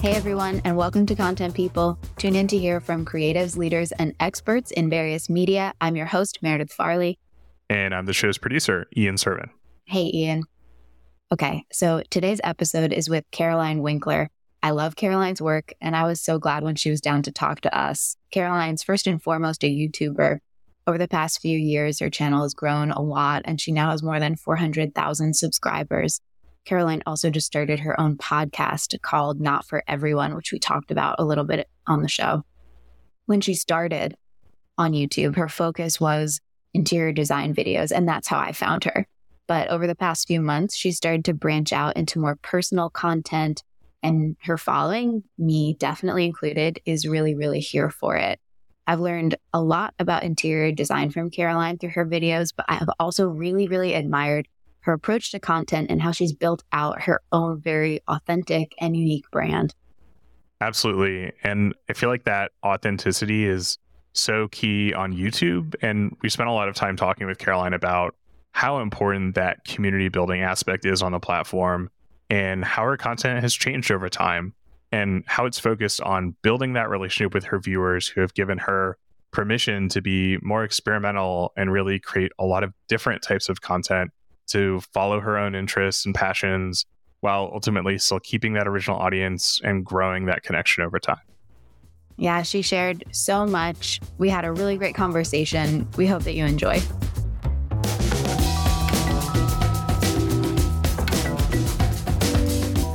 Hey everyone, and welcome to Content People. Tune in to hear from creatives, leaders, and experts in various media. I'm your host, Meredith Farley. And I'm the show's producer, Ian Servin. Hey, Ian. Okay, so today's episode is with Caroline Winkler. I love Caroline's work, and I was so glad when she was down to talk to us. Caroline's first and foremost a YouTuber. Over the past few years, her channel has grown a lot, and she now has more than 400,000 subscribers. Caroline also just started her own podcast called Not for Everyone, which we talked about a little bit on the show. When she started on YouTube, her focus was interior design videos, and that's how I found her. But over the past few months, she started to branch out into more personal content, and her following, me definitely included, is really, really here for it. I've learned a lot about interior design from Caroline through her videos, but I have also really, really admired her approach to content and how she's built out her own very authentic and unique brand. Absolutely. And I feel like that authenticity is so key on YouTube. And we spent a lot of time talking with Caroline about how important that community building aspect is on the platform and how her content has changed over time and how it's focused on building that relationship with her viewers who have given her permission to be more experimental and really create a lot of different types of content to follow her own interests and passions while ultimately still keeping that original audience and growing that connection over time. Yeah, she shared so much. We had a really great conversation. We hope that you enjoy.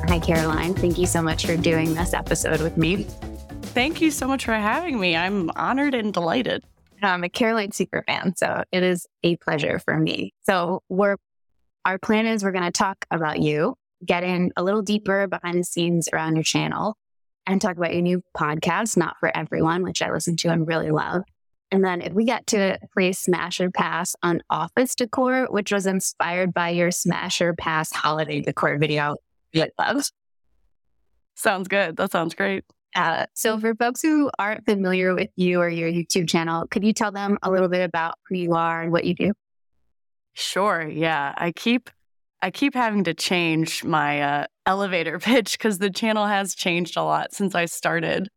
Hi, Caroline. Thank you so much for doing this episode with me. Thank you so much for having me. I'm honored and delighted. I'm a Caroline super fan, so it is a pleasure for me. So we're our plan is we're going to talk about you, get in a little deeper behind the scenes around your channel, and talk about your new podcast, Not for Everyone, which I listen to and really love. And then if we get to play Smash or Pass on office decor, which was inspired by your Smash or Pass holiday decor video, I love. Sounds good. That sounds great. Uh, so, for folks who aren't familiar with you or your YouTube channel, could you tell them a little bit about who you are and what you do? Sure. Yeah. I keep I keep having to change my uh, elevator pitch because the channel has changed a lot since I started.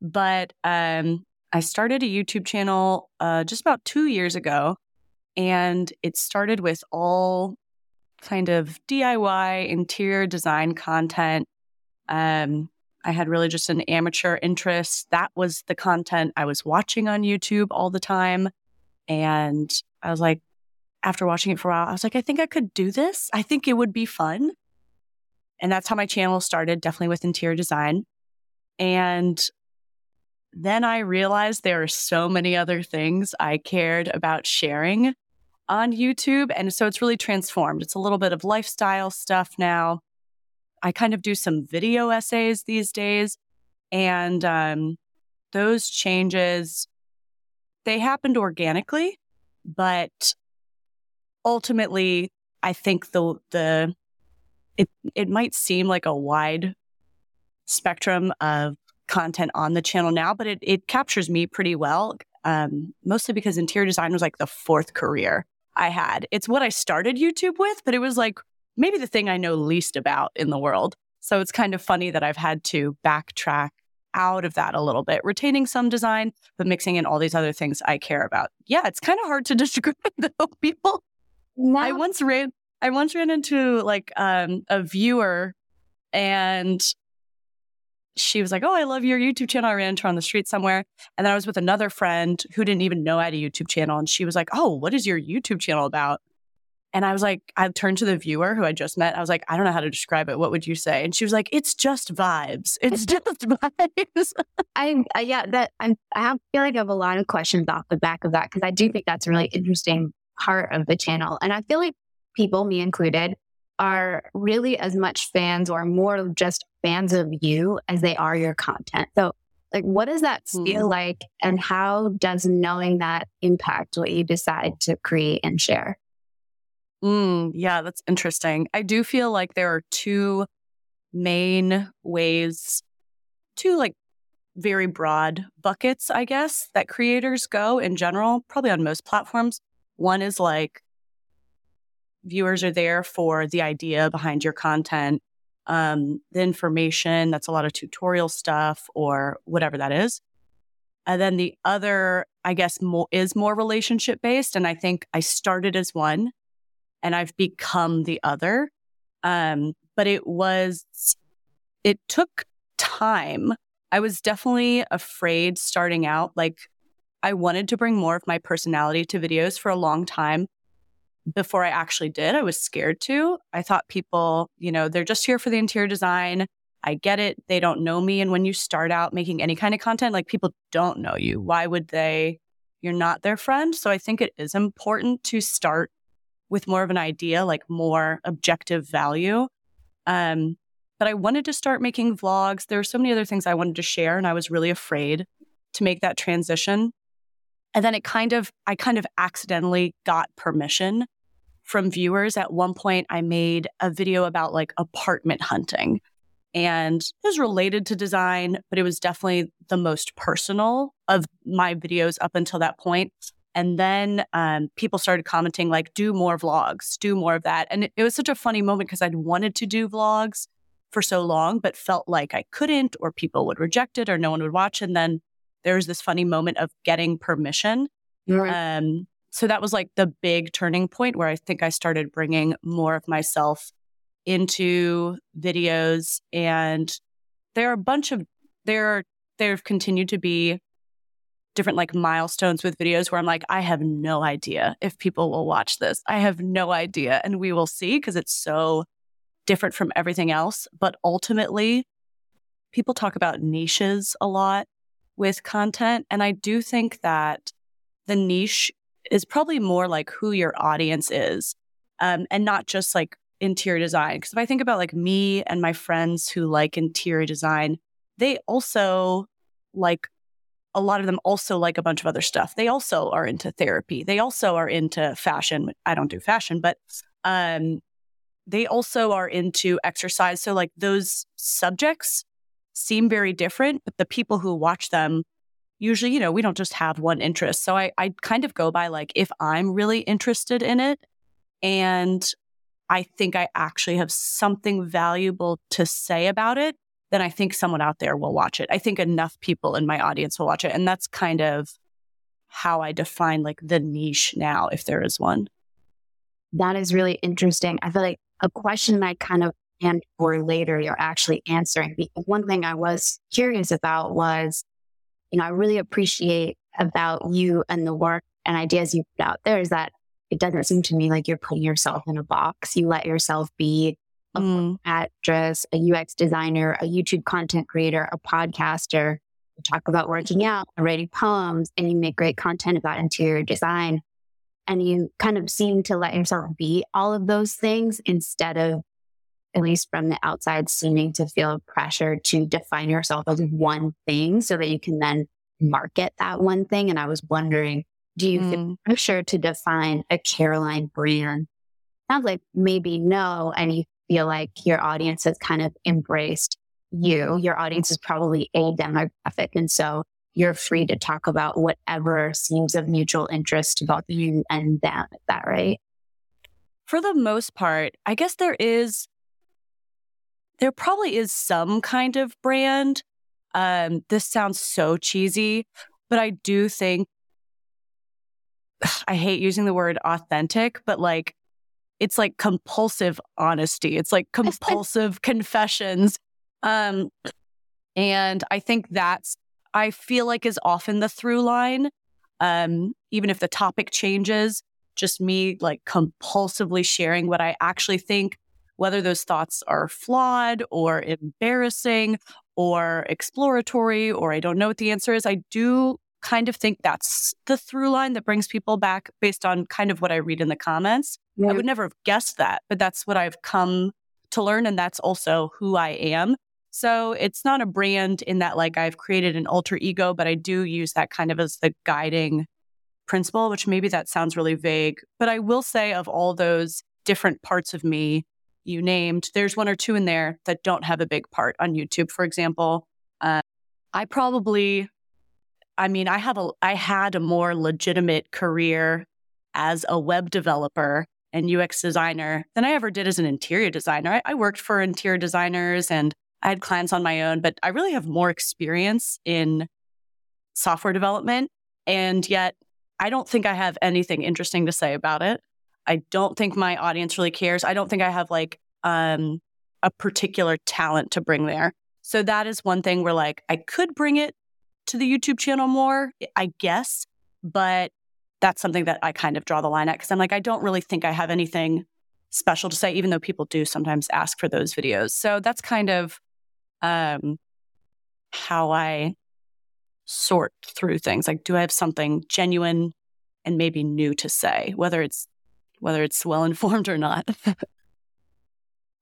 But um, I started a YouTube channel uh, just about two years ago, and it started with all kind of DIY interior design content. Um, I had really just an amateur interest. That was the content I was watching on YouTube all the time. And I was like, after watching it for a while, I was like, I think I could do this. I think it would be fun. And that's how my channel started, definitely with interior design. And then I realized there are so many other things I cared about sharing on YouTube. And so it's really transformed. It's a little bit of lifestyle stuff now. I kind of do some video essays these days. And um, those changes, they happened organically, but ultimately, I think the the it it might seem like a wide spectrum of content on the channel now, but it it captures me pretty well. Um, mostly because interior design was like the fourth career I had. It's what I started YouTube with, but it was like maybe the thing I know least about in the world. So it's kind of funny that I've had to backtrack out of that a little bit, retaining some design, but mixing in all these other things I care about. Yeah, it's kind of hard to describe though. People I once ran I once ran into like um, a viewer and she was like, Oh, I love your YouTube channel. I ran into her on the street somewhere. And then I was with another friend who didn't even know I had a YouTube channel. And she was like, Oh, what is your YouTube channel about? And I was like, I turned to the viewer who I just met. I was like, I don't know how to describe it. What would you say? And she was like, It's just vibes. It's just vibes. I, I yeah, that I'm, I feel like I have a lot of questions off the back of that because I do think that's really interesting part of the channel. And I feel like people, me included, are really as much fans or more just fans of you as they are your content. So, like, what does that feel mm. like? And how does knowing that impact what you decide to create and share? Mm, yeah, that's interesting. I do feel like there are two main ways, two like very broad buckets, I guess, that creators go in general, probably on most platforms. One is like viewers are there for the idea behind your content um, the information. That's a lot of tutorial stuff or whatever that is. And then the other, I guess, is more relationship based. And I think I started as one and I've become the other. Um, but it was, it took time. I was definitely afraid starting out. Like, I wanted to bring more of my personality to videos for a long time before I actually did. I was scared to. I thought people, you know, they're just here for the interior design. I get it. They don't know me. And when you start out making any kind of content, like people don't know you. Why would they? You're not their friend. So I think it is important to start with more of an idea, like more objective value. Um, but I wanted to start making vlogs. There were so many other things I wanted to share, and I was really afraid to make that transition. And then it kind of, I kind of accidentally got permission from viewers. At one point, I made a video about like apartment hunting and it was related to design, but it was definitely the most personal of my videos up until that point. And then um, people started commenting, like, do more vlogs, do more of that. And it, it was such a funny moment because I'd wanted to do vlogs for so long, but felt like I couldn't, or people would reject it, or no one would watch. And then there was this funny moment of getting permission. Right. Um, so that was like the big turning point where I think I started bringing more of myself into videos. And there are a bunch of, there are, there have continued to be different like milestones with videos where I'm like, I have no idea if people will watch this. I have no idea. And we will see because it's so different from everything else. But ultimately, people talk about niches a lot with content. And I do think that the niche is probably more like who your audience is um, and not just like interior design. Because if I think about like me and my friends who like interior design, they also like a lot of them also like a bunch of other stuff. They also are into therapy. They also are into fashion. I don't do fashion, but um, they also are into exercise. So like those subjects seem very different, but the people who watch them usually, you know, we don't just have one interest. So I, I kind of go by like if I'm really interested in it and I think I actually have something valuable to say about it, then I think someone out there will watch it. I think enough people in my audience will watch it. And that's kind of how I define like the niche now, if there is one. That is really interesting. I feel like a question I kind of and or later you're actually answering. Because one thing I was curious about was, you know, I really appreciate about you and the work and ideas you put out there is that it doesn't seem to me like you're putting yourself in a box. You let yourself be a mm. actress, a UX designer, a YouTube content creator, a podcaster. You talk about working out, writing poems, and you make great content about interior design. And you kind of seem to let yourself be all of those things instead of, at least from the outside, seeming to feel pressure to define yourself as one thing so that you can then market that one thing. And I was wondering, do you mm. feel pressure to define a Caroline brand? Sounds like maybe no. And you feel like your audience has kind of embraced you. Your audience is probably a demographic. And so you're free to talk about whatever seems of mutual interest to both you and them. Is that right? For the most part, I guess there is, there probably is some kind of brand. Um, this sounds so cheesy, but I do think I hate using the word authentic, but like it's like compulsive honesty. It's like compulsive confessions. Um, and I think that's, I feel like is often the through line. Um, even if the topic changes, just me like compulsively sharing what I actually think, whether those thoughts are flawed or embarrassing or exploratory, or I don't know what the answer is. I do kind of think that's the through line that brings people back based on kind of what I read in the comments. I would never have guessed that, but that's what I've come to learn. And that's also who I am. So it's not a brand in that like I've created an alter ego, but I do use that kind of as the guiding principle, which maybe that sounds really vague. But I will say of all those different parts of me you named, there's one or two in there that don't have a big part on YouTube, for example. Uh, I probably I mean, I have a I had a more legitimate career as a web developer and UX designer than I ever did as an interior designer. I, I worked for interior designers and I had clients on my own, but I really have more experience in software development. And yet, I don't think I have anything interesting to say about it. I don't think my audience really cares. I don't think I have like um, a particular talent to bring there. So that is one thing where like I could bring it to the YouTube channel more, I guess, but that's something that I kind of draw the line at because I'm like, I don't really think I have anything special to say, even though people do sometimes ask for those videos. So that's kind of um, how I sort through things. Like, do I have something genuine and maybe new to say, whether it's whether it's well informed or not?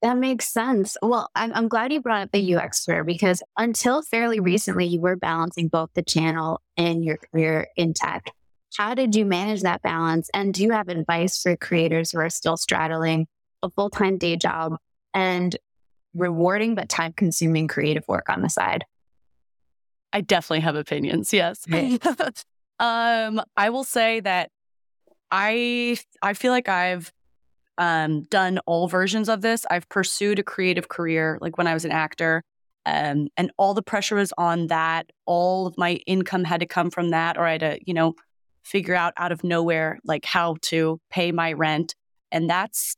That makes sense. Well, I'm, I'm glad you brought up the UX career because until fairly recently, you were balancing both the channel and your career in tech. How did you manage that balance? And do you have advice for creators who are still straddling a full time day job and rewarding but time consuming creative work on the side? I definitely have opinions. Yes. um, I will say that I I feel like I've um, done all versions of this. I've pursued a creative career, like when I was an actor, um, and all the pressure was on that. All of my income had to come from that, or I had to, you know, figure out out of nowhere like how to pay my rent, and that's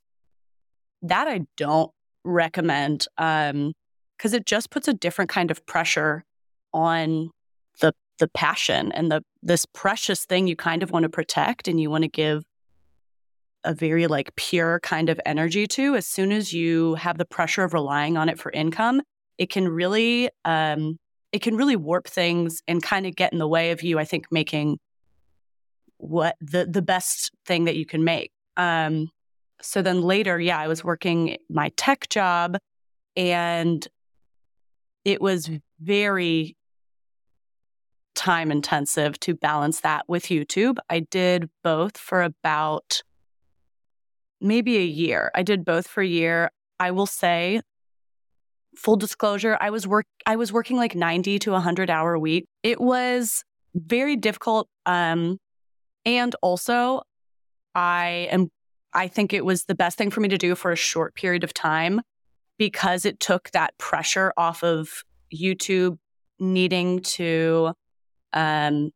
that I don't recommend um, because it just puts a different kind of pressure on the the passion and the this precious thing you kind of want to protect and you want to give a very like pure kind of energy to as soon as you have the pressure of relying on it for income it can really um it can really warp things and kind of get in the way of you i think making what the the best thing that you can make. Um so then later yeah i was working my tech job and it was very time intensive to balance that with YouTube. I did both for about maybe a year. I did both for a year. I will say full disclosure, I was work I was working like 90 to 100 hour a week. It was very difficult um and also I am I think it was the best thing for me to do for a short period of time because it took that pressure off of YouTube needing to um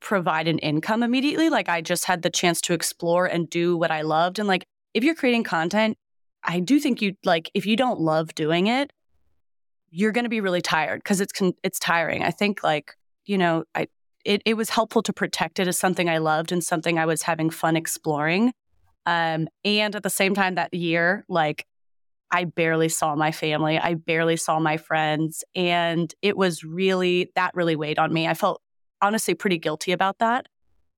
provide an income immediately. Like I just had the chance to explore and do what I loved and like if you're creating content, I do think you like if you don't love doing it, you're going to be really tired because it's con- it's tiring. I think like you know I it it was helpful to protect it as something I loved and something I was having fun exploring. Um, and at the same time that year, like I barely saw my family, I barely saw my friends, and it was really that really weighed on me. I felt honestly pretty guilty about that.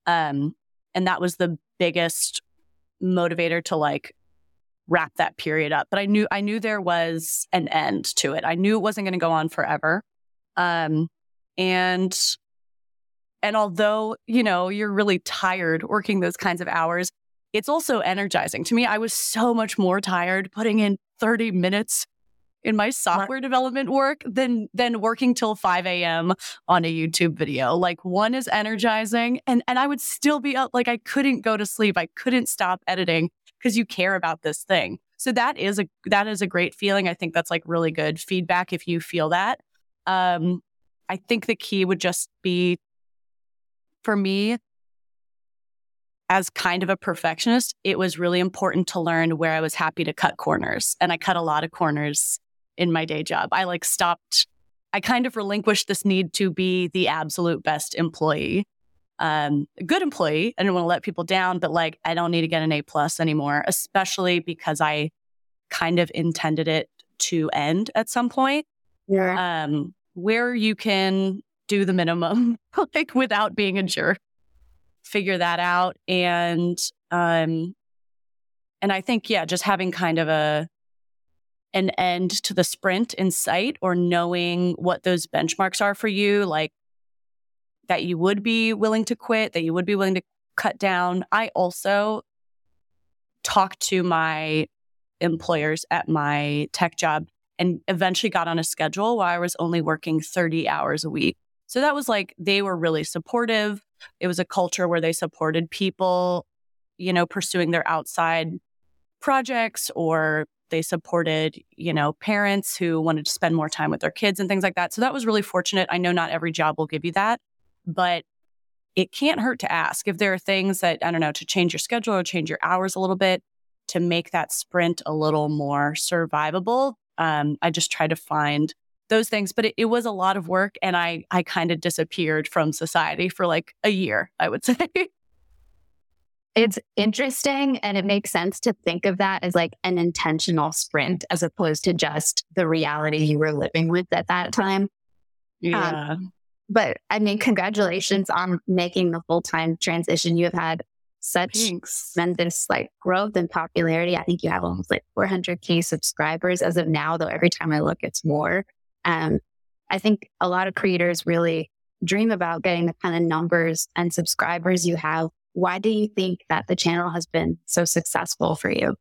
Um, and that was the biggest motivator to like wrap that period up. But I knew I knew there was an end to it. I knew it wasn't going to go on forever. Um, and and although you know you're really tired working those kinds of hours, it's also energizing to me. I was so much more tired putting in 30 minutes in my software development work than than working till 5 a.m. on a YouTube video. Like one is energizing and and I would still be up like I couldn't go to sleep. I couldn't stop editing because you care about this thing. So that is a that is a great feeling. I think that's like really good feedback if you feel that. Um I think the key would just be for me as kind of a perfectionist, it was really important to learn where I was happy to cut corners. And I cut a lot of corners in my day job. I like stopped, I kind of relinquished this need to be the absolute best employee. Um, a good employee. I don't want to let people down, but like I don't need to get an A plus anymore, especially because I kind of intended it to end at some point. Yeah. Um, where you can do the minimum, like without being a jerk. Figure that out. And um and I think, yeah, just having kind of a an end to the sprint in sight or knowing what those benchmarks are for you, like that you would be willing to quit, that you would be willing to cut down. I also talked to my employers at my tech job and eventually got on a schedule where I was only working 30 hours a week. So that was like, they were really supportive. It was a culture where they supported people you know, pursuing their outside projects or they supported, you know, parents who wanted to spend more time with their kids and things like that. So that was really fortunate. I know not every job will give you that, but it can't hurt to ask if there are things that, I don't know, to change your schedule or change your hours a little bit to make that sprint a little more survivable. Um, I just try to find those things, but it, it was a lot of work and I, I kind of disappeared from society for like a year, I would say. It's interesting and it makes sense to think of that as like an intentional sprint as opposed to just the reality you were living with at that time. Yeah. Um, but I mean, congratulations on making the full time transition. You have had such Thanks. tremendous like growth and popularity. I think you have almost like 400k subscribers as of now, though every time I look, it's more. Um, I think a lot of creators really dream about getting the kind of numbers and subscribers you have. Why do you think that the channel has been so successful for you?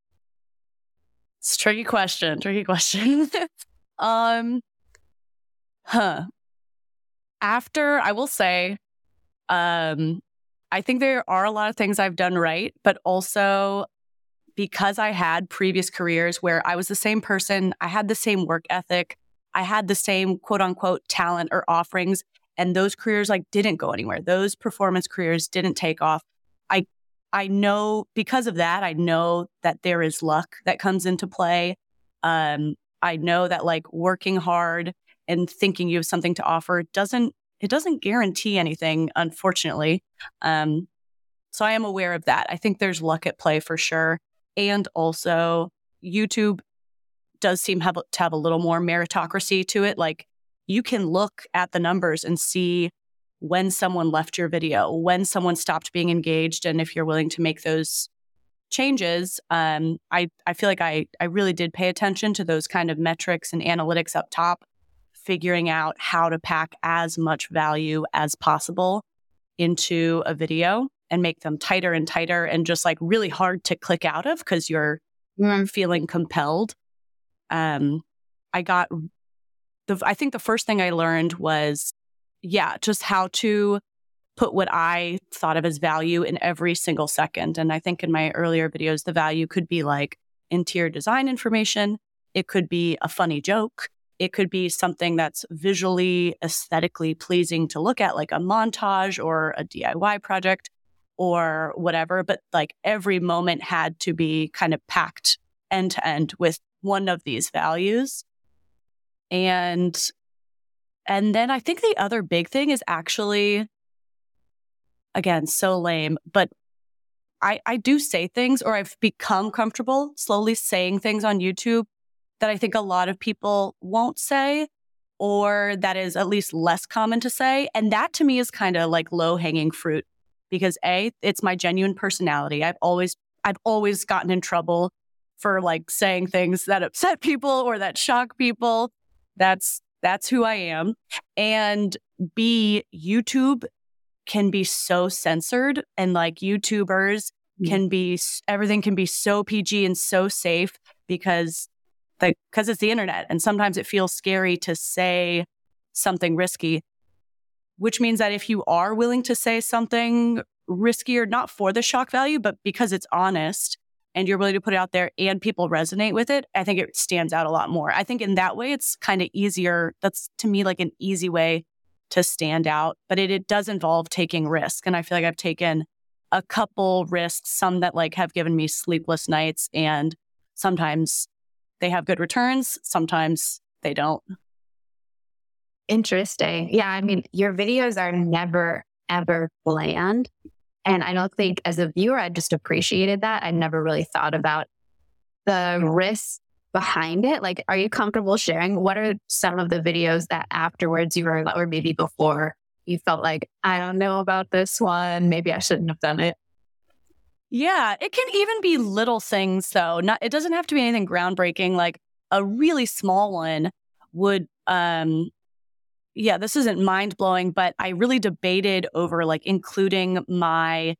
It's tricky question. Tricky question. um, huh after, I will say, um, I think there are a lot of things I've done right, but also because I had previous careers where I was the same person, I had the same work ethic, I had the same quote unquote talent or offerings, and those careers like didn't go anywhere. Those performance careers didn't take off. I I know because of that, I know that there is luck that comes into play. Um, I know that like working hard and thinking you have something to offer doesn't it doesn't guarantee anything, unfortunately. Um, so I am aware of that. I think there's luck at play for sure. And also, YouTube does seem have, to have a little more meritocracy to it. Like you can look at the numbers and see when someone left your video, when someone stopped being engaged, and if you're willing to make those changes. Um, I I feel like I I really did pay attention to those kind of metrics and analytics up top figuring out how to pack as much value as possible into a video and make them tighter and tighter and just like really hard to click out of because you're mm. feeling compelled. Um, I got the, I think the first thing I learned was, yeah, just how to put what I thought of as value in every single second. And I think in my earlier videos, the value could be like interior design information. It could be a funny joke. It could be something that's visually, aesthetically pleasing to look at, like a montage or a DIY project or whatever. But like every moment had to be kind of packed end to end with one of these values. And and then I think the other big thing is actually again, so lame, but I, I do say things or I've become comfortable slowly saying things on YouTube that I think a lot of people won't say or that is at least less common to say. And that to me is kind of like low hanging fruit because A, it's my genuine personality. I've always, I've always gotten in trouble for like saying things that upset people or that shock people. That's, that's who I am. And B, YouTube can be so censored and like YouTubers mm. can be, everything can be so PG and so safe because like because it's the internet and sometimes it feels scary to say something risky which means that if you are willing to say something riskier not for the shock value but because it's honest and you're willing to put it out there and people resonate with it i think it stands out a lot more i think in that way it's kind of easier that's to me like an easy way to stand out but it, it does involve taking risk and i feel like i've taken a couple risks some that like have given me sleepless nights and sometimes they have good returns. Sometimes they don't. Interesting. Yeah. I mean, your videos are never, ever bland. And I don't think as a viewer, I just appreciated that. I never really thought about the risks behind it. Like, are you comfortable sharing? What are some of the videos that afterwards you were, or maybe before you felt like, I don't know about this one. Maybe I shouldn't have done it? Yeah, it can even be little things though. Not it doesn't have to be anything groundbreaking like a really small one would um yeah, this isn't mind blowing, but I really debated over like including my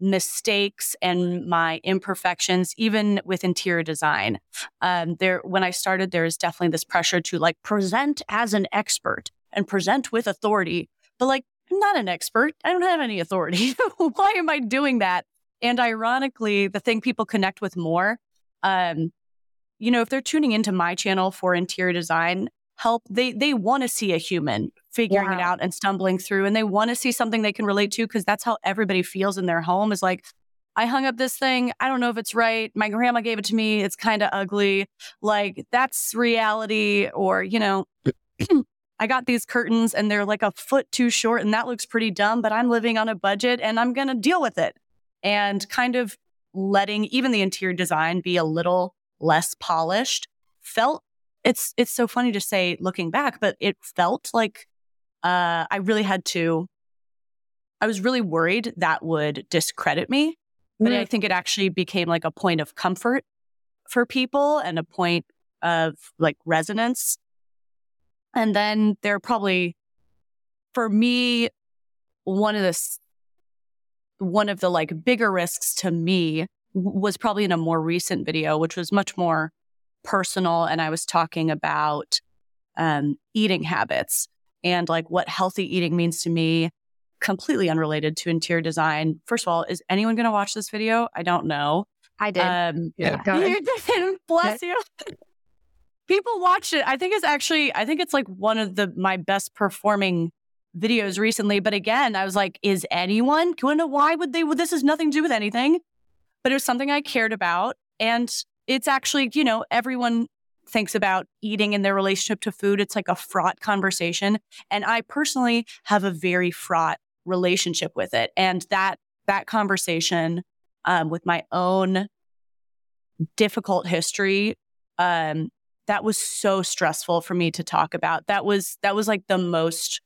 mistakes and my imperfections, even with interior design. Um, there, when I started, there is definitely this pressure to like present as an expert and present with authority. But like, I'm not an expert. I don't have any authority. Why am I doing that? And ironically, the thing people connect with more, um, you know, if they're tuning into my channel for interior design help, they they want to see a human figuring yeah. it out and stumbling through, and they want to see something they can relate to because that's how everybody feels in their home. Is like, I hung up this thing. I don't know if it's right. My grandma gave it to me. It's kind of ugly. Like that's reality, or you know. I got these curtains and they're like a foot too short and that looks pretty dumb, but I'm living on a budget and I'm going to deal with it. And kind of letting even the interior design be a little less polished felt it's it's so funny to say looking back but it felt like uh, i really had to i was really worried that would discredit me but mm. i think it actually became like a point of comfort for people and a point of like resonance and then there probably for me one of the one of the like bigger risks to me was probably in a more recent video, which was much more personal. And I was talking about um, eating habits and like what healthy eating means to me, completely unrelated to interior design. First of all, is anyone going to watch this video? I don't know. I did. Um, yeah. You did. Bless you. People watched it. I think it's actually, I think it's like one of the my best performing videos recently. But again, I was like, is anyone going to, why would they, well, this has nothing to do with anything but it was something I cared about. And it's actually, you know, everyone thinks about eating in their relationship to food. It's like a fraught conversation. And I personally have a very fraught relationship with it. And that, that conversation um, with my own difficult history, um, that was so stressful for me to talk about. That was, that was like the most,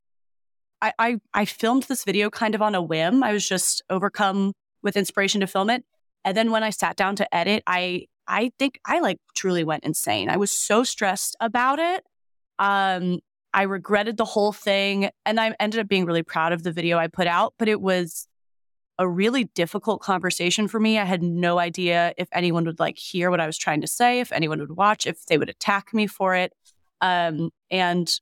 I, I, I filmed this video kind of on a whim. I was just overcome with inspiration to film it. And then when I sat down to edit, I I think I like truly went insane. I was so stressed about it. Um, I regretted the whole thing and I ended up being really proud of the video I put out, but it was a really difficult conversation for me. I had no idea if anyone would like hear what I was trying to say, if anyone would watch, if they would attack me for it. Um, and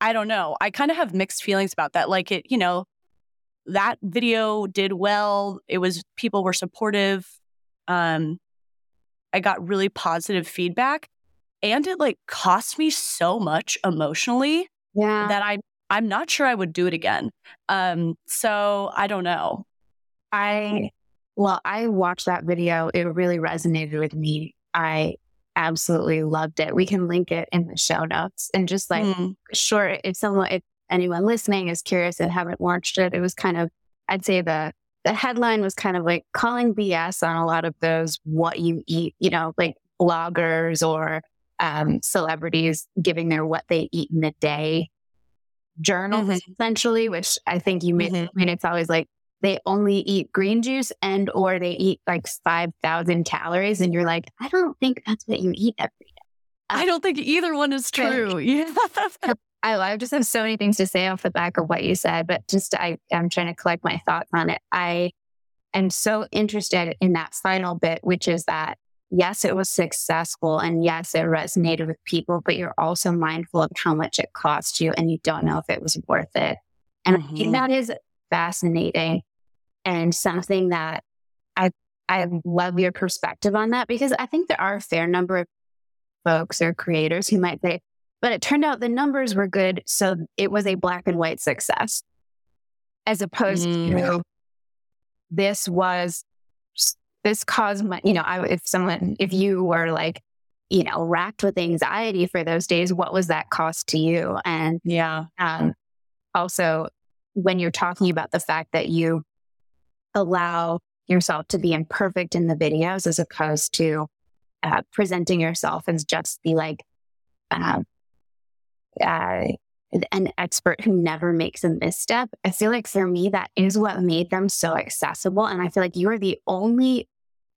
I don't know. I kind of have mixed feelings about that. Like it, you know, that video did well. It was people were supportive. Um, I got really positive feedback, and it like cost me so much emotionally. Yeah, that I I'm not sure I would do it again. Um, so I don't know. I well, I watched that video. It really resonated with me. I absolutely loved it. We can link it in the show notes and just like mm. sure if someone if anyone listening is curious and haven't watched it, it was kind of, I'd say the the headline was kind of like calling BS on a lot of those what you eat, you know, like bloggers or um, celebrities giving their what they eat in a day journals mm-hmm. essentially, which I think you mm-hmm. I mean, it's always like they only eat green juice and or they eat like 5,000 calories. And you're like, I don't think that's what you eat every day. I don't think either one is true. Yeah. I, I just have so many things to say off the back of what you said, but just I, I'm trying to collect my thoughts on it. I am so interested in that final bit, which is that yes, it was successful and yes, it resonated with people, but you're also mindful of how much it cost you and you don't know if it was worth it. And mm-hmm. I think that is fascinating and something that I I love your perspective on that because I think there are a fair number of folks or creators who might say, but it turned out the numbers were good. So it was a black and white success. As opposed mm. to, this was, this caused my, you know, I, if someone, if you were like, you know, racked with anxiety for those days, what was that cost to you? And yeah. Um, also, when you're talking about the fact that you allow yourself to be imperfect in the videos as opposed to uh, presenting yourself as just the like uh, uh, an expert who never makes a misstep. I feel like for me, that is what made them so accessible. And I feel like you are the only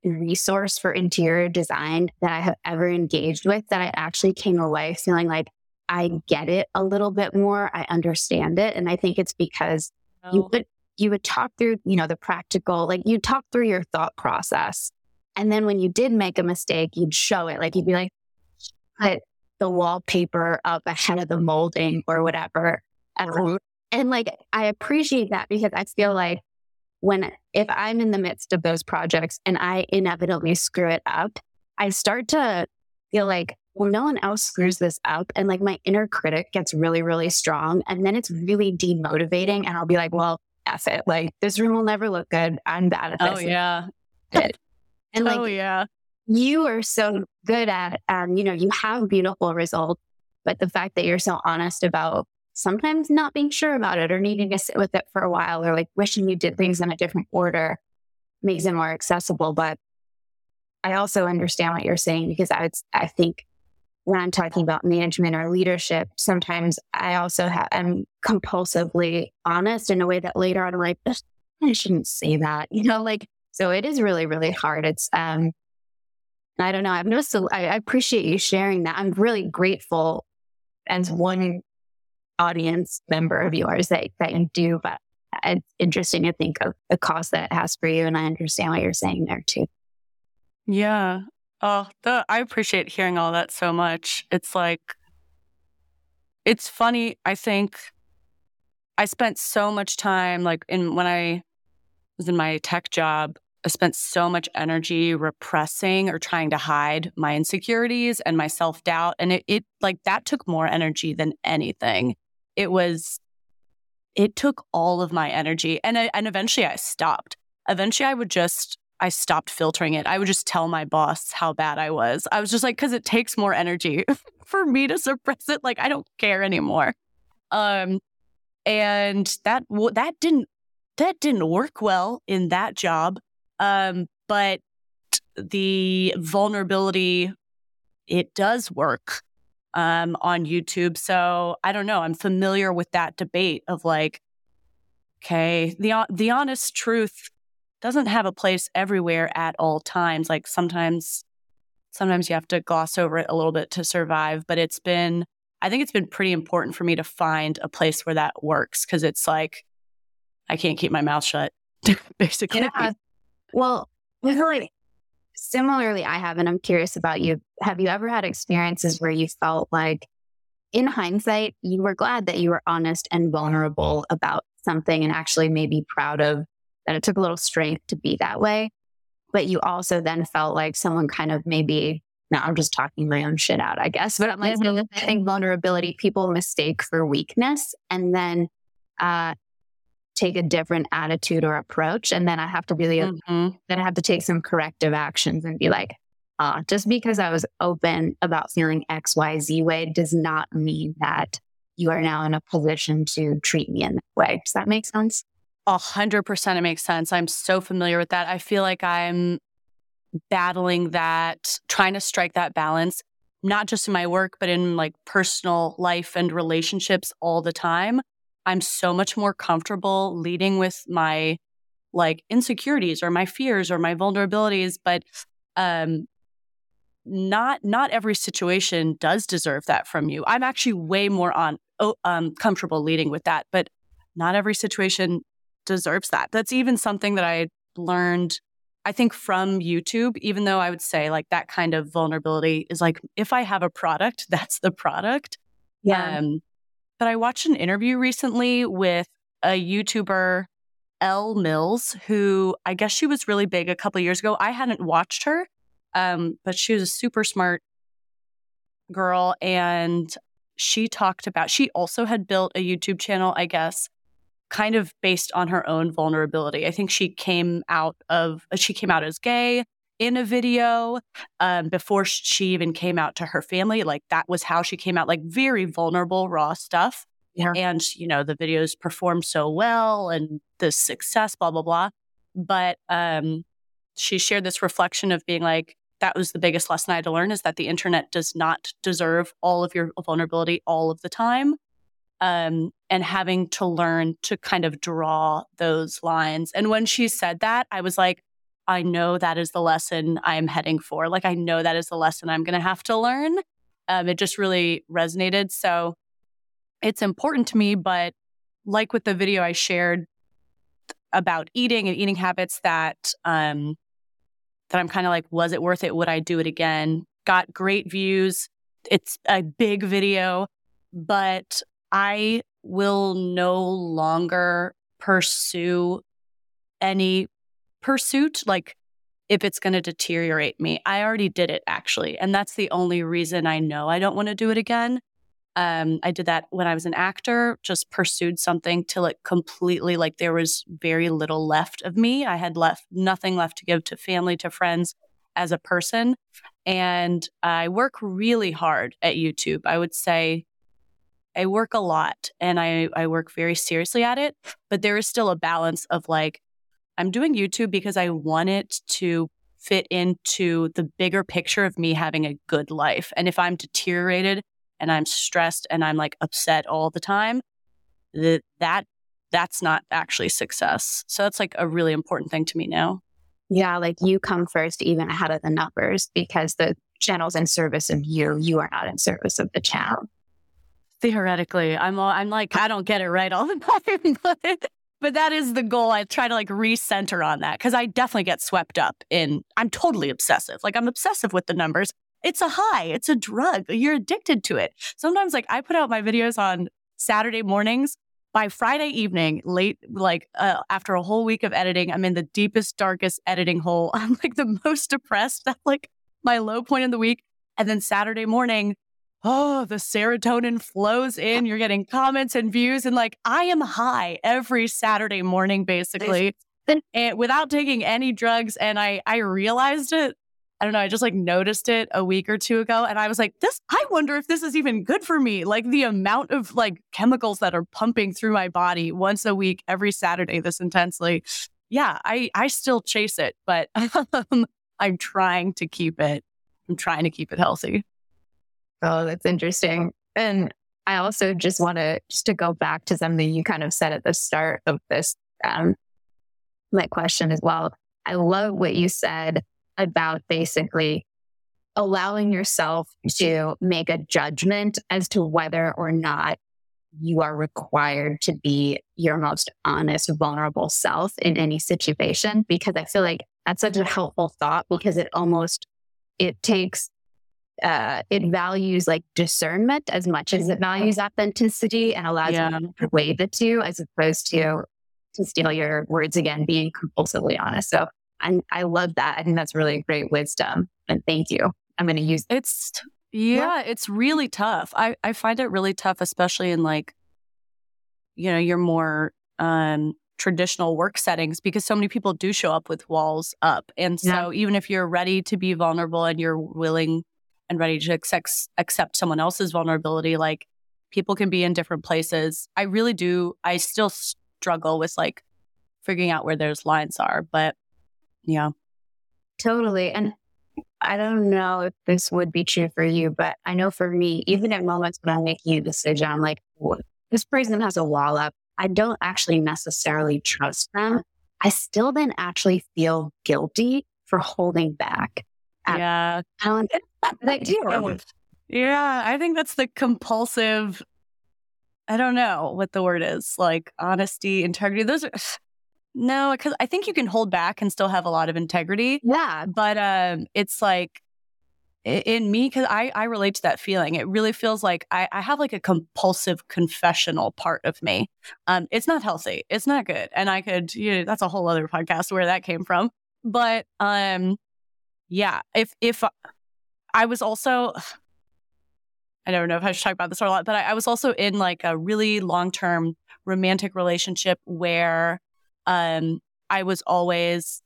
resource for interior design that I have ever engaged with that I actually came away feeling like I get it a little bit more. I understand it. And I think it's because oh. you would you would talk through, you know, the practical, like you talk through your thought process. And then when you did make a mistake, you'd show it. Like you'd be like, but the wallpaper up ahead of the molding or whatever. Um, and like, I appreciate that because I feel like when if I'm in the midst of those projects and I inevitably screw it up, I start to feel like, well, no one else screws this up. And like my inner critic gets really, really strong. And then it's really demotivating. And I'll be like, well, F it. Like this room will never look good. I'm bad at oh, this. Oh, yeah. and like, oh, yeah. You are so good at, um, you know, you have beautiful results, but the fact that you're so honest about sometimes not being sure about it or needing to sit with it for a while or like wishing you did things in a different order makes it more accessible. But I also understand what you're saying because I I think when I'm talking about management or leadership, sometimes I also have, I'm compulsively honest in a way that later on I'm like, I shouldn't say that, you know, like, so it is really, really hard. It's, um, I don't know. I've noticed, I, appreciate you sharing that. I'm really grateful as one audience member of yours that, that you do, but it's interesting to think of the cost that it has for you. And I understand what you're saying there too. Yeah. Oh, the, I appreciate hearing all that so much. It's like, it's funny. I think I spent so much time, like, in when I was in my tech job, I spent so much energy repressing or trying to hide my insecurities and my self doubt. And it, it, like, that took more energy than anything. It was, it took all of my energy. And, I, and eventually I stopped. Eventually I would just I stopped filtering it. I would just tell my boss how bad I was. I was just like, because it takes more energy for me to suppress it. Like I don't care anymore. Um, and that that didn't that didn't work well in that job. Um, but the vulnerability it does work um, on YouTube. So I don't know. I'm familiar with that debate of like, okay, the the honest truth doesn't have a place everywhere at all times. Like sometimes, sometimes you have to gloss over it a little bit to survive. But it's been, I think it's been pretty important for me to find a place where that works because it's like, I can't keep my mouth shut, basically. Yeah. Well, like, similarly, I have, and I'm curious about you. Have you ever had experiences where you felt like, in hindsight, you were glad that you were honest and vulnerable about something and actually maybe proud of that it took a little strength to be that way. But you also then felt like someone kind of maybe, now I'm just talking my own shit out, I guess. But I'm like, mm-hmm. I think vulnerability, people mistake for weakness and then uh, take a different attitude or approach. And then I have to really, mm-hmm. then I have to take some corrective actions and be like, uh, just because I was open about feeling X, Y, Z way does not mean that you are now in a position to treat me in that way. Does that make sense? A hundred percent, it makes sense. I'm so familiar with that. I feel like I'm battling that, trying to strike that balance, not just in my work, but in like personal life and relationships all the time. I'm so much more comfortable leading with my like insecurities or my fears or my vulnerabilities, but um, not not every situation does deserve that from you. I'm actually way more on oh, um, comfortable leading with that, but not every situation deserves that. That's even something that I learned, I think, from YouTube, even though I would say like that kind of vulnerability is like, if I have a product, that's the product. Yeah. Um, but I watched an interview recently with a YouTuber, Elle Mills, who I guess she was really big a couple years ago. I hadn't watched her, um, but she was a super smart girl. And she talked about, she also had built a YouTube channel, I guess, kind of based on her own vulnerability. I think she came out of she came out as gay in a video um, before she even came out to her family. Like that was how she came out, like very vulnerable, raw stuff. Yeah. And you know the videos performed so well and the success, blah blah blah. But um, she shared this reflection of being like, that was the biggest lesson I had to learn is that the internet does not deserve all of your vulnerability all of the time um, and having to learn to kind of draw those lines. And when she said that, I was like, I know that is the lesson I am heading for. Like, I know that is the lesson I'm going to have to learn. Um, it just really resonated. So it's important to me. But like with the video I shared about eating and eating habits, that um, that I'm kind of like, was it worth it? Would I do it again? Got great views. It's a big video, but I will no longer pursue any pursuit, like if it's going to deteriorate me. I already did it actually. And that's the only reason I know I don't want to do it again. Um, I did that when I was an actor, just pursued something till it completely, like, there was very little left of me. I had left nothing left to give to family, to friends as a person. And I work really hard at YouTube. I would say I work a lot and I, I work very seriously at it, but there is still a balance of like, I'm doing YouTube because I want it to fit into the bigger picture of me having a good life. And if I'm deteriorated and I'm stressed and I'm like upset all the time, that that that's not actually success. So that's like a really important thing to me now. Yeah, like you come first even ahead of the numbers because the channel's in service of you. You are not in service of the channel. Theoretically, I'm all, I'm like I don't get it right all the time, but but that is the goal. I try to like recenter on that because I definitely get swept up in. I'm totally obsessive. Like I'm obsessive with the numbers. It's a high. It's a drug. You're addicted to it. Sometimes, like I put out my videos on Saturday mornings. By Friday evening, late, like uh, after a whole week of editing, I'm in the deepest, darkest editing hole. I'm like the most depressed. That's like my low point in the week. And then Saturday morning, oh, the serotonin flows in. You're getting comments and views. And like, I am high every Saturday morning, basically, and without taking any drugs. And I, I realized it. I don't know. I just like noticed it a week or two ago. And I was like, this, I wonder if this is even good for me. Like the amount of like chemicals that are pumping through my body once a week, every Saturday, this intensely. Yeah, I, I still chase it, but um, I'm trying to keep it. I'm trying to keep it healthy. Oh, that's interesting. And I also just want to just to go back to something you kind of said at the start of this um, my question as well. I love what you said about basically allowing yourself to make a judgment as to whether or not you are required to be your most honest, vulnerable self in any situation. Because I feel like that's such a helpful thought because it almost it takes uh, it values like discernment as much as it values authenticity and allows yeah. you to weigh the two as opposed to to steal your words again, being compulsively honest. So I, I love that. I think that's really great wisdom. And thank you. I'm going to use it's yeah, yeah, it's really tough. I I find it really tough, especially in like you know your more um traditional work settings because so many people do show up with walls up. And so yeah. even if you're ready to be vulnerable and you're willing and ready to accept, accept someone else's vulnerability, like people can be in different places. I really do. I still struggle with like figuring out where those lines are, but yeah. Totally. And I don't know if this would be true for you, but I know for me, even at moments when I'm making a decision, I'm like, this person has a wall up. I don't actually necessarily trust them. I still then actually feel guilty for holding back. Yeah. Um, yeah, I think that's the compulsive. I don't know what the word is like honesty, integrity. Those are no, because I think you can hold back and still have a lot of integrity. Yeah, but um, it's like in me because I I relate to that feeling. It really feels like I, I have like a compulsive confessional part of me. Um, it's not healthy. It's not good, and I could you know, that's a whole other podcast where that came from. But um, yeah, if if I was also, I don't know if I should talk about this or a lot, but I, I was also in like a really long term romantic relationship where um, I was always,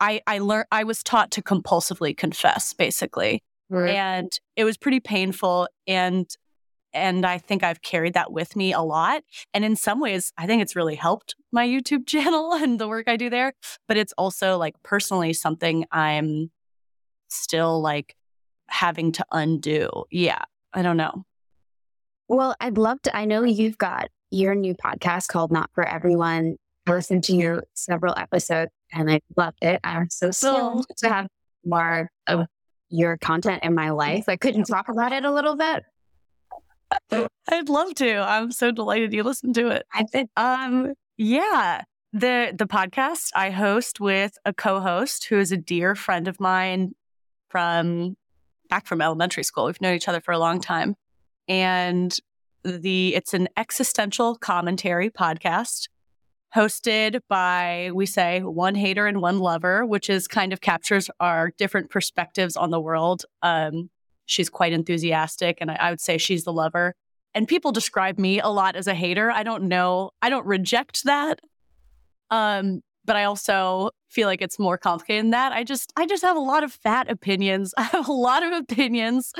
I, I learned, I was taught to compulsively confess basically. Right. And it was pretty painful. And and I think I've carried that with me a lot. And in some ways, I think it's really helped my YouTube channel and the work I do there. But it's also like personally something I'm still like having to undo. Yeah, I don't know. Well, I'd love to. I know you've got your new podcast called Not for Everyone. I listened to your several episodes and I loved it. I'm so stoked to have more of your content in my life. I couldn't talk about it a little bit. I'd love to. I'm so delighted you listened to it. I think um yeah. The the podcast I host with a co-host who is a dear friend of mine from back from elementary school. We've known each other for a long time. And the it's an existential commentary podcast. hosted by, we say, one hater and one lover, which is kind of captures our different perspectives on the world. Um, she's quite enthusiastic, and I, I would say she's the lover. And people describe me a lot as a hater. I don't know. I don't reject that. Um, but I also feel like it's more complicated than that. I just I just have a lot of fat opinions. I have a lot of opinions.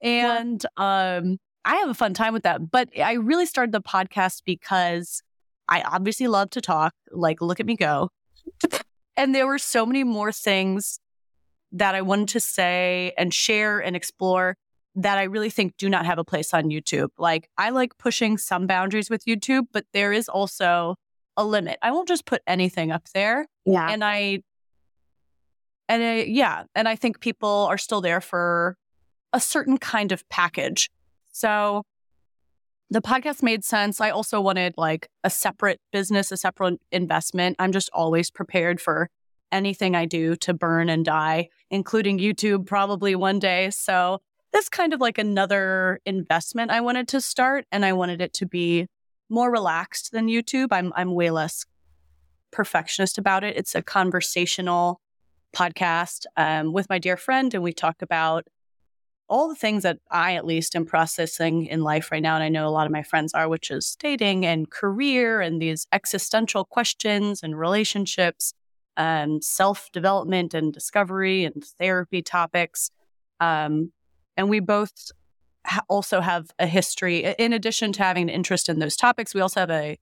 And um I have a fun time with that. But I really started the podcast because I obviously love to talk, like, look at me go. and there were so many more things that I wanted to say and share and explore that I really think do not have a place on YouTube. Like, I like pushing some boundaries with YouTube, but there is also a limit. I won't just put anything up there. Yeah. And I, and I, yeah. And I think people are still there for a certain kind of package. So the podcast made sense. I also wanted like a separate business, a separate investment. I'm just always prepared for anything I do to burn and die, including YouTube probably one day. So this kind of like another investment I wanted to start and I wanted it to be more relaxed than YouTube. I'm I'm way less perfectionist about it. It's a conversational podcast um, with my dear friend, and we talk about all the things that I, at least, am processing in life right now. And I know a lot of my friends are, which is dating and career and these existential questions and relationships, um, self development and discovery and therapy topics. Um, and we both also have a history, in addition to having an interest in those topics, we also have a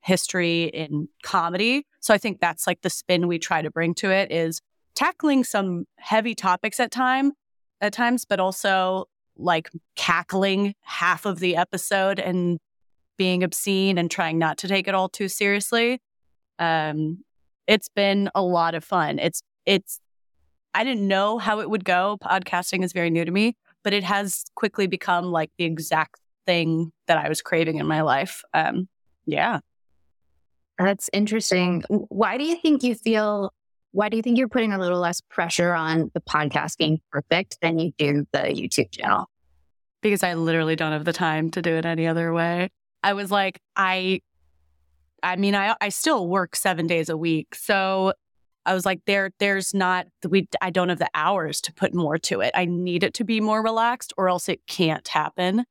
history in comedy. So I think that's like the spin we try to bring to it is tackling some heavy topics at time at times, but also like cackling half of the episode and being obscene and trying not to take it all too seriously. Um, it's been a lot of fun. It's it's I didn't know how it would go. Podcasting is very new to me, but it has quickly become like the exact thing that I was craving in my life. Um, yeah. That's interesting. Why do you think you feel why do you think you're putting a little less pressure on the podcast being perfect than you do the YouTube channel? Because I literally don't have the time to do it any other way. I was like, I, I mean, I, I still work seven days a week. So I was like, there, there's not, we, I don't have the hours to put more to it. I need it to be more relaxed or else it can't happen.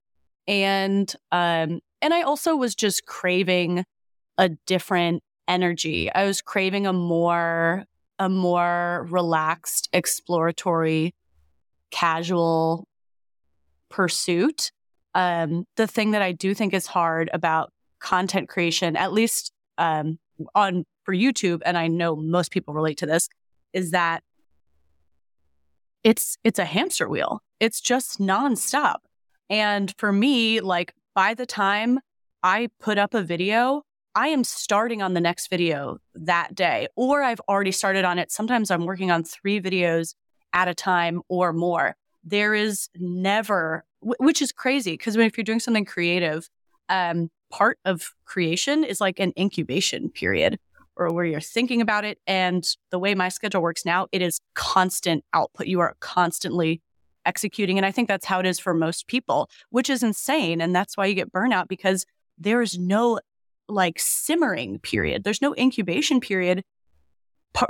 And, um, and I also was just craving a different energy. I was craving a more a more relaxed, exploratory, casual pursuit. Um, the thing that I do think is hard about content creation, at least um, on for YouTube, and I know most people relate to this, is that it's it's a hamster wheel. It's just nonstop. And for me, like by the time I put up a video, I am starting on the next video that day, or I've already started on it. Sometimes I'm working on three videos at a time or more. There is never, which is crazy because if you're doing something creative, um, part of creation is like an incubation period or where you're thinking about it. And the way my schedule works now, it is constant output. You are constantly executing. And I think that's how it is for most people, which is insane. And that's why you get burnout because there is no like simmering period. There's no incubation period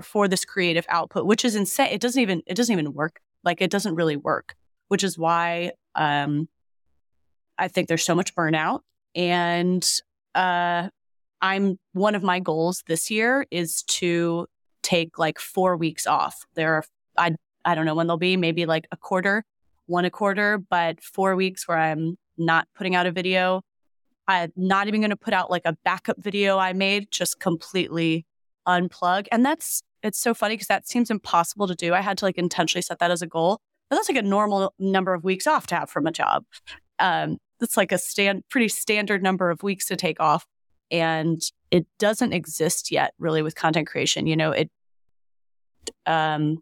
for this creative output, which is insane. It doesn't even it doesn't even work. Like it doesn't really work, which is why um, I think there's so much burnout. And uh, I'm one of my goals this year is to take like four weeks off. There are I I don't know when they'll be, maybe like a quarter, one a quarter, but four weeks where I'm not putting out a video I'm not even going to put out like a backup video I made, just completely unplug. And that's, it's so funny because that seems impossible to do. I had to like intentionally set that as a goal. But that's like a normal number of weeks off to have from a job. Um, that's like a stand, pretty standard number of weeks to take off. And it doesn't exist yet really with content creation. You know, it, um,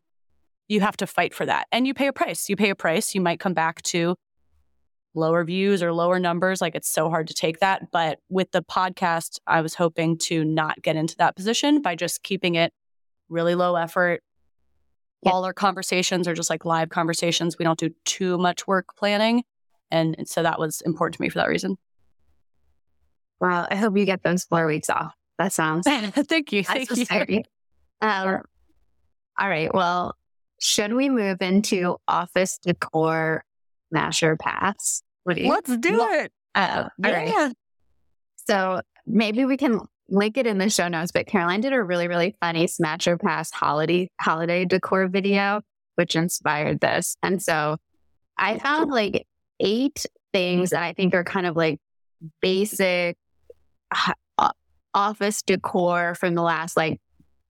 you have to fight for that and you pay a price. You pay a price. You might come back to lower views or lower numbers. Like it's so hard to take that. But with the podcast, I was hoping to not get into that position by just keeping it really low effort. All our conversations are just like live conversations. We don't do too much work planning. And so that was important to me for that reason. Well, I hope you get those four weeks off. That sounds thank you. Thank you. Um, all right. Well, should we move into office decor masher pass? What do you, Let's do it. Uh, yeah. Right. So maybe we can link it in the show notes. But Caroline did a really, really funny Smash or Pass holiday holiday decor video, which inspired this. And so I found like eight things that I think are kind of like basic office decor from the last like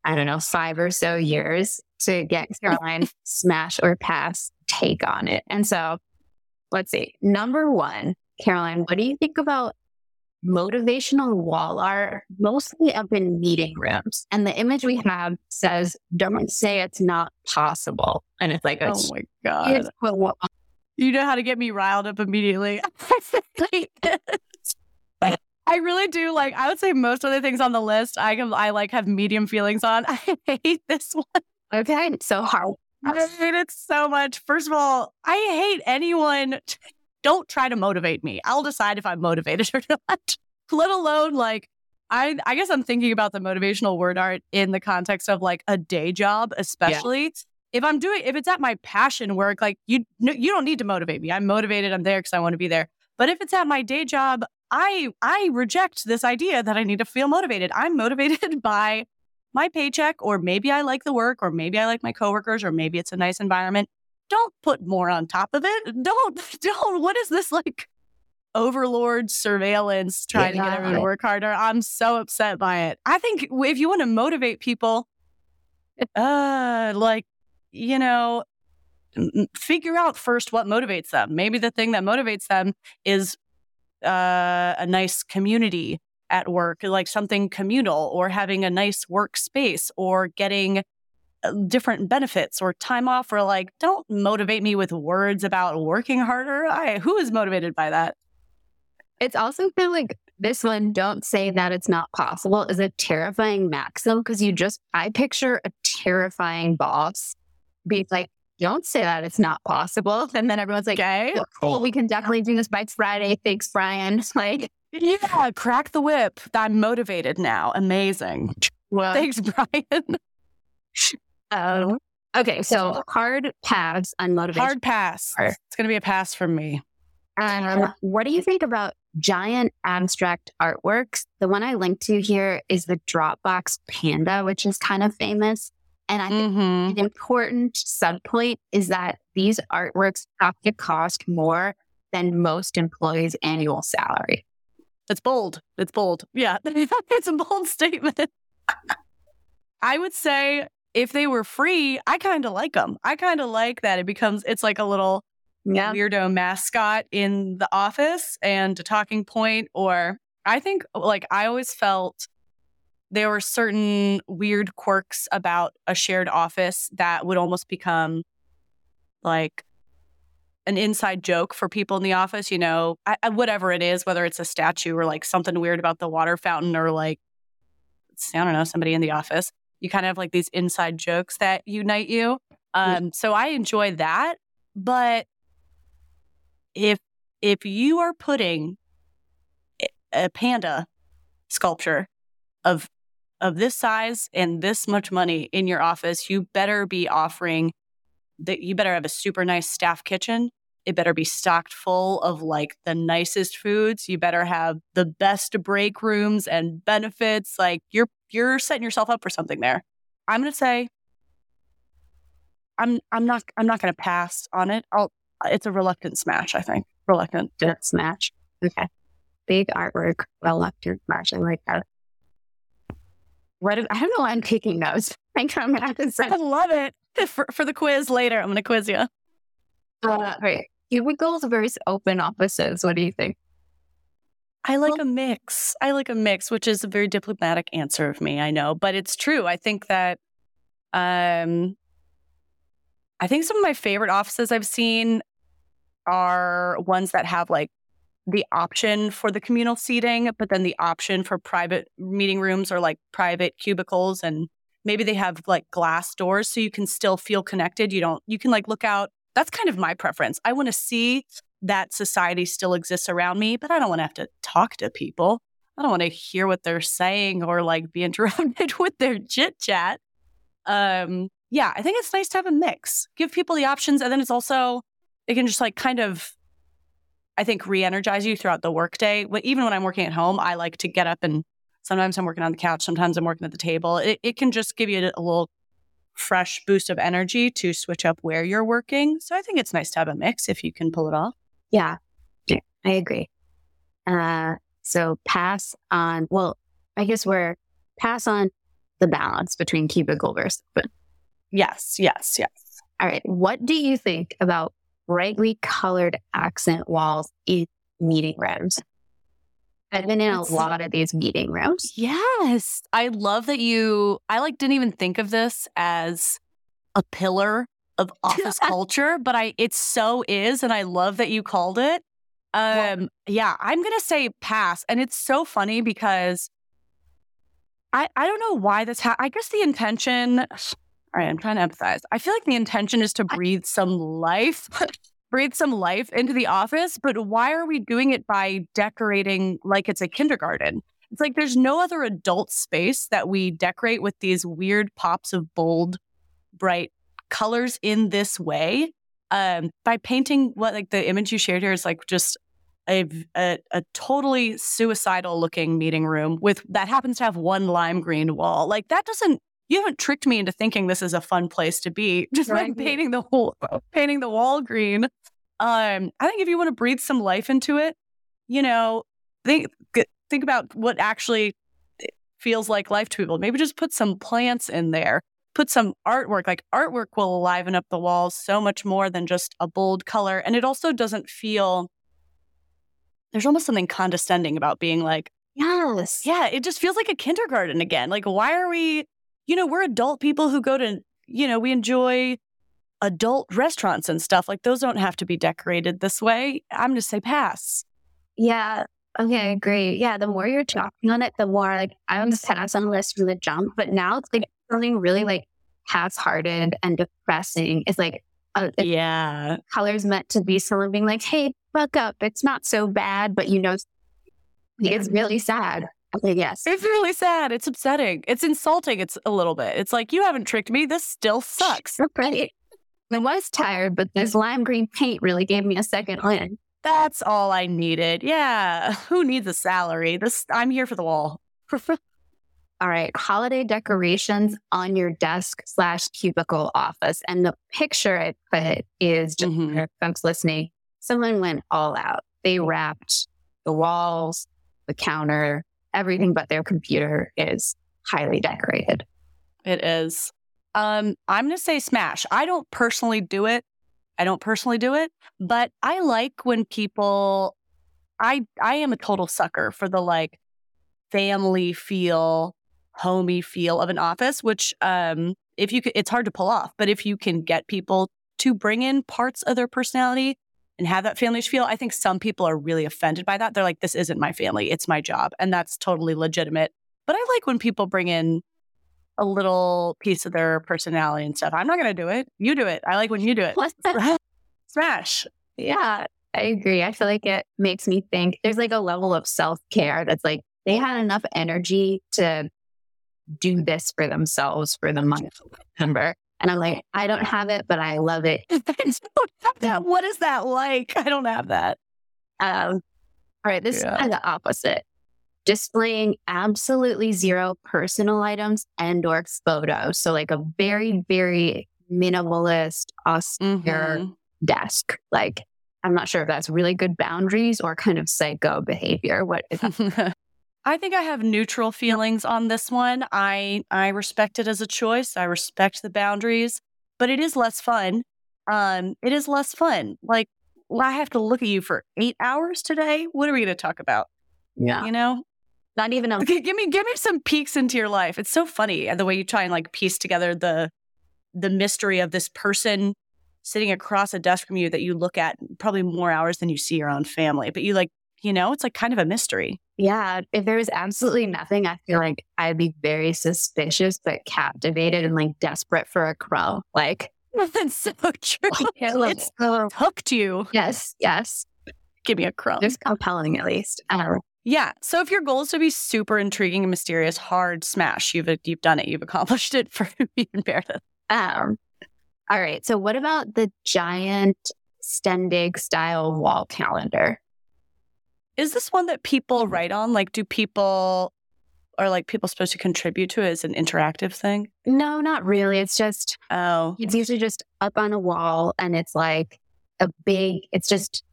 I don't know five or so years to get Caroline smash or pass take on it. And so let's see. Number one, Caroline, what do you think about motivational wall art, mostly up in meeting rooms? And the image we have says, don't say it's not possible. And it's like, oh my God. You know how to get me riled up immediately. I really do like. I would say most of the things on the list, I can, I like have medium feelings on. I hate this one. Okay, so hard. I hate it so much. First of all, I hate anyone. Don't try to motivate me. I'll decide if I'm motivated or not. Let alone like I. I guess I'm thinking about the motivational word art in the context of like a day job, especially. Yeah. If I'm doing, if it's at my passion work, like you, no, you don't need to motivate me. I'm motivated. I'm there because I want to be there. But if it's at my day job, I I reject this idea that I need to feel motivated. I'm motivated by my paycheck or maybe I like the work or maybe I like my coworkers or maybe it's a nice environment. Don't put more on top of it. Don't don't what is this like overlord surveillance trying yeah. to get everyone to work harder? I'm so upset by it. I think if you want to motivate people uh like you know figure out first what motivates them. Maybe the thing that motivates them is uh, a nice community at work, like something communal, or having a nice workspace, or getting uh, different benefits or time off, or like, don't motivate me with words about working harder. I, who is motivated by that? It's also feel like this one, don't say that it's not possible, is a terrifying maxim because you just, I picture a terrifying boss being like, don't say that it's not possible. And then everyone's like, okay, cool. we can definitely do this by Friday. Thanks, Brian. Like, yeah, crack the whip. I'm motivated now. Amazing. Well, Thanks, Brian. Um, okay, so hard pass on motivation. Hard pass. It's going to be a pass from me. Um, what do you think about giant abstract artworks? The one I linked to here is the Dropbox Panda, which is kind of famous. And I think mm-hmm. an important subplate is that these artworks have to cost more than most employees' annual salary. It's bold. It's bold. Yeah, it's a bold statement. I would say if they were free, I kind of like them. I kind of like that it becomes, it's like a little yeah. weirdo mascot in the office and a talking point. Or I think, like, I always felt there were certain weird quirks about a shared office that would almost become like an inside joke for people in the office, you know, I, I, whatever it is, whether it's a statue or like something weird about the water fountain or like, I don't know, somebody in the office. You kind of have like these inside jokes that unite you. Um, so I enjoy that. But if if you are putting a panda sculpture of of this size and this much money in your office, you better be offering that you better have a super nice staff kitchen. It better be stocked full of like the nicest foods. You better have the best break rooms and benefits. Like you're you're setting yourself up for something there. I'm gonna say I'm I'm not I'm not gonna pass on it. I'll it's a reluctant smash, I think. Reluctant. Smash. Okay. Big artwork, reluctant smash. I like that. What I don't know why I'm taking notes. I think I'm gonna have to say. I love it. For, for the quiz later, I'm gonna quiz you. Uh, right. Cubicles versus open offices. What do you think? I like well, a mix. I like a mix, which is a very diplomatic answer of me, I know, but it's true. I think that um I think some of my favorite offices I've seen are ones that have like the option for the communal seating, but then the option for private meeting rooms or like private cubicles. And maybe they have like glass doors so you can still feel connected. You don't, you can like look out. That's kind of my preference. I want to see that society still exists around me, but I don't want to have to talk to people. I don't want to hear what they're saying or like be interrupted with their chit chat. Um, yeah, I think it's nice to have a mix. Give people the options, and then it's also it can just like kind of, I think, re-energize you throughout the workday. Even when I'm working at home, I like to get up and sometimes I'm working on the couch, sometimes I'm working at the table. It, it can just give you a, a little fresh boost of energy to switch up where you're working. So I think it's nice to have a mix if you can pull it off. Yeah, I agree. Uh, so pass on, well, I guess we're pass on the balance between cubicle versus open. Yes, yes, yes. All right. What do you think about brightly colored accent walls in meeting rooms? I've been in a lot of these meeting rooms. Yes. I love that you, I like didn't even think of this as a pillar of office culture, but I, it so is. And I love that you called it. Um, yeah, I'm going to say pass. And it's so funny because I, I don't know why this, ha- I guess the intention, all right, I'm trying to empathize. I feel like the intention is to breathe some life breathe some life into the office, but why are we doing it by decorating like it's a kindergarten? It's like there's no other adult space that we decorate with these weird pops of bold, bright colors in this way. Um, by painting what like the image you shared here is like just a, a, a totally suicidal looking meeting room with that happens to have one lime green wall. Like that doesn't you haven't tricked me into thinking this is a fun place to be just right. like painting the whole painting the wall green. Um, I think if you want to breathe some life into it, you know, think think about what actually feels like life to people. Maybe just put some plants in there. Put some artwork. Like artwork will liven up the walls so much more than just a bold color. And it also doesn't feel there's almost something condescending about being like, yes. Yeah, it just feels like a kindergarten again. Like, why are we you know, we're adult people who go to, you know, we enjoy adult restaurants and stuff. Like those don't have to be decorated this way. I'm going to say pass. Yeah. Okay, great. Yeah, the more you're talking on it, the more like I was pass on the list from the jump, but now it's like something really like half-hearted and depressing. It's like uh, yeah, colors meant to be someone being like, "Hey, fuck up, it's not so bad," but you know, it's really sad. Okay, yes. It's really sad. It's upsetting. It's insulting. It's a little bit. It's like, you haven't tricked me. This still sucks. Right. I was tired, but this lime green paint really gave me a second win. That's all I needed. Yeah. Who needs a salary? This I'm here for the wall. all right. Holiday decorations on your desk slash cubicle office. And the picture I put is just mm-hmm. for folks listening. Someone went all out. They wrapped the walls, the counter, everything but their computer is highly decorated. It is. Um, I'm going to say smash. I don't personally do it. I don't personally do it, but I like when people I I am a total sucker for the like family feel, homey feel of an office, which um if you could, it's hard to pull off, but if you can get people to bring in parts of their personality, and have that family feel. I think some people are really offended by that. They're like, this isn't my family, it's my job. And that's totally legitimate. But I like when people bring in a little piece of their personality and stuff. I'm not going to do it. You do it. I like when you do it. Smash. Yeah, I agree. I feel like it makes me think there's like a level of self care that's like they had enough energy to do this for themselves for the month of September. And I'm like, I don't have it, but I love it. I don't have that. What is that like? I don't have that. Um, all right, this yeah. is the opposite. Displaying absolutely zero personal items and or photos. So like a very, very minimalist, austere mm-hmm. desk. Like I'm not sure if that's really good boundaries or kind of psycho behavior. What is that? I think I have neutral feelings on this one. I I respect it as a choice. I respect the boundaries, but it is less fun. Um, it is less fun. Like I have to look at you for eight hours today. What are we going to talk about? Yeah, you know, not even a okay, give me give me some peeks into your life. It's so funny the way you try and like piece together the the mystery of this person sitting across a desk from you that you look at probably more hours than you see your own family, but you like you know, it's like kind of a mystery. Yeah. If there was absolutely nothing, I feel like I'd be very suspicious, but captivated and like desperate for a crow. Like, that's so true. it's hooked you. Yes. Yes. Give me a crow. It's compelling, at least. Um, Yeah. So if your goal is to be super intriguing and mysterious, hard smash. You've you've done it. You've accomplished it for me and Meredith. Um, all right. So what about the giant Stendig style wall calendar? Is this one that people write on? Like, do people are like people supposed to contribute to it as an interactive thing? No, not really. It's just Oh, it's usually just up on a wall and it's like a big it's just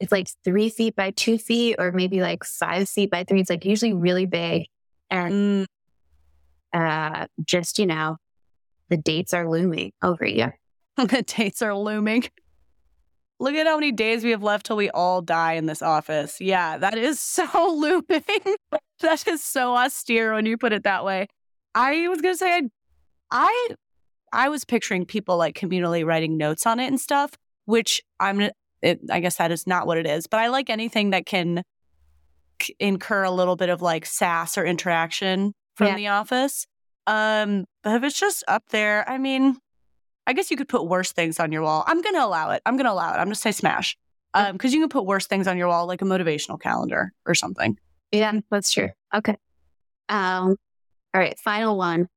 it's like three feet by two feet or maybe like five feet by three. It's like usually really big. And mm, uh just, you know, the dates are looming over you. the dates are looming. Look at how many days we have left till we all die in this office. Yeah, that is so looming. that is so austere when you put it that way. I was gonna say I, I, I was picturing people like communally writing notes on it and stuff, which I'm. It, I guess that is not what it is, but I like anything that can c- incur a little bit of like sass or interaction from Yeah. the office. Um, but if it's just up there, I mean, I guess you could put worse things on your wall. I'm going to allow it. I'm going to allow it. I'm going to say smash. Um, because you can put worse things on your wall, like a motivational calendar or something. Yeah, that's true. Okay. Um, all right, final one.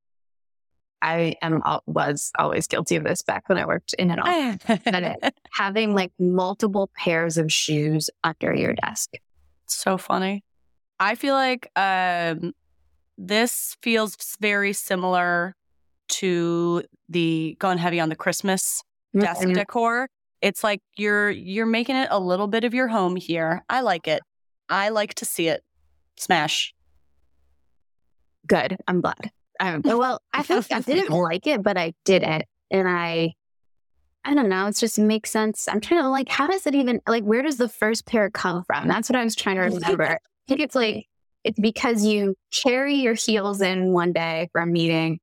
I am was always guilty of this back when I worked in an office. Having like multiple pairs of shoes under your desk. so funny. I feel like um, this feels very similar to the going heavy on the Christmas desk Mhm. decor. It's like you're you're making it a little bit of your home here. I like it. I like to see it. Smash. Good. I'm glad. Um, well, I think I didn't like it, but I did it, and I, I don't know. It just makes sense. I'm trying to like, how does it even like? Where does the first pair come from? That's what I was trying to remember. I think it's like it's because you carry your heels in one day for a meeting,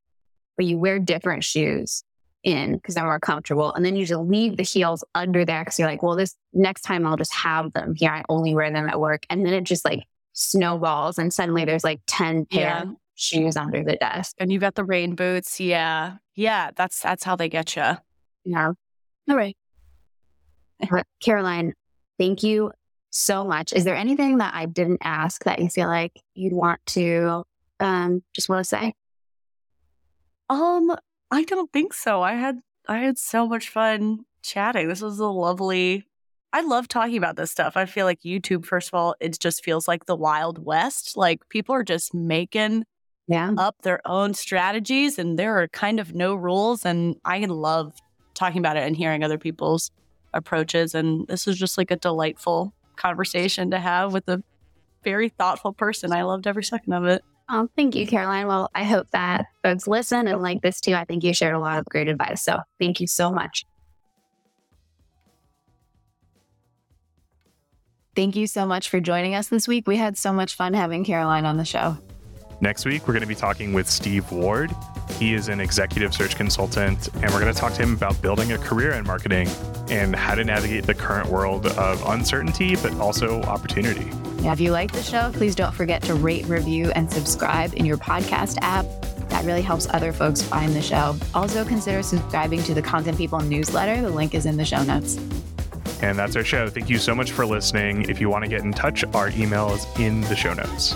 but you wear different shoes in because they're more comfortable, and then you just leave the heels under there because you're like, well, this next time I'll just have them here. I only wear them at work, and then it just like snowballs, and suddenly there's like ten pair Yeah. of shoes under the desk. And you've got the rain boots. Yeah. Yeah. That's that's how they get you. Yeah. All right. Caroline, thank you so much. Is there anything that I didn't ask that you feel like you'd want to um just want to say? Um, I don't think so. I had I had so much fun chatting. This was a lovely I love talking about this stuff. I feel like YouTube, first of all, it just feels like the Wild West. Like people are just making Yeah. up their own strategies and there are kind of no rules. And I love talking about it and hearing other people's approaches. And this was just like a delightful conversation to have with a very thoughtful person. I loved every second of it. Oh, thank you, Caroline. Well, I hope that folks listen and like this too. I think you shared a lot of great advice. So thank you so much. Thank you so much for joining us this week. We had so much fun having Caroline on the show. Next week, we're going to be talking with Steve Ward. He is an executive search consultant, and we're going to talk to him about building a career in marketing and how to navigate the current world of uncertainty, but also opportunity. Now, if you like the show, please don't forget to rate, review, and subscribe in your podcast app. That really helps other folks find the show. Also, consider subscribing to the Content People newsletter. The link is in the show notes. And that's our show. Thank you so much for listening. If you want to get in touch, our email is in the show notes.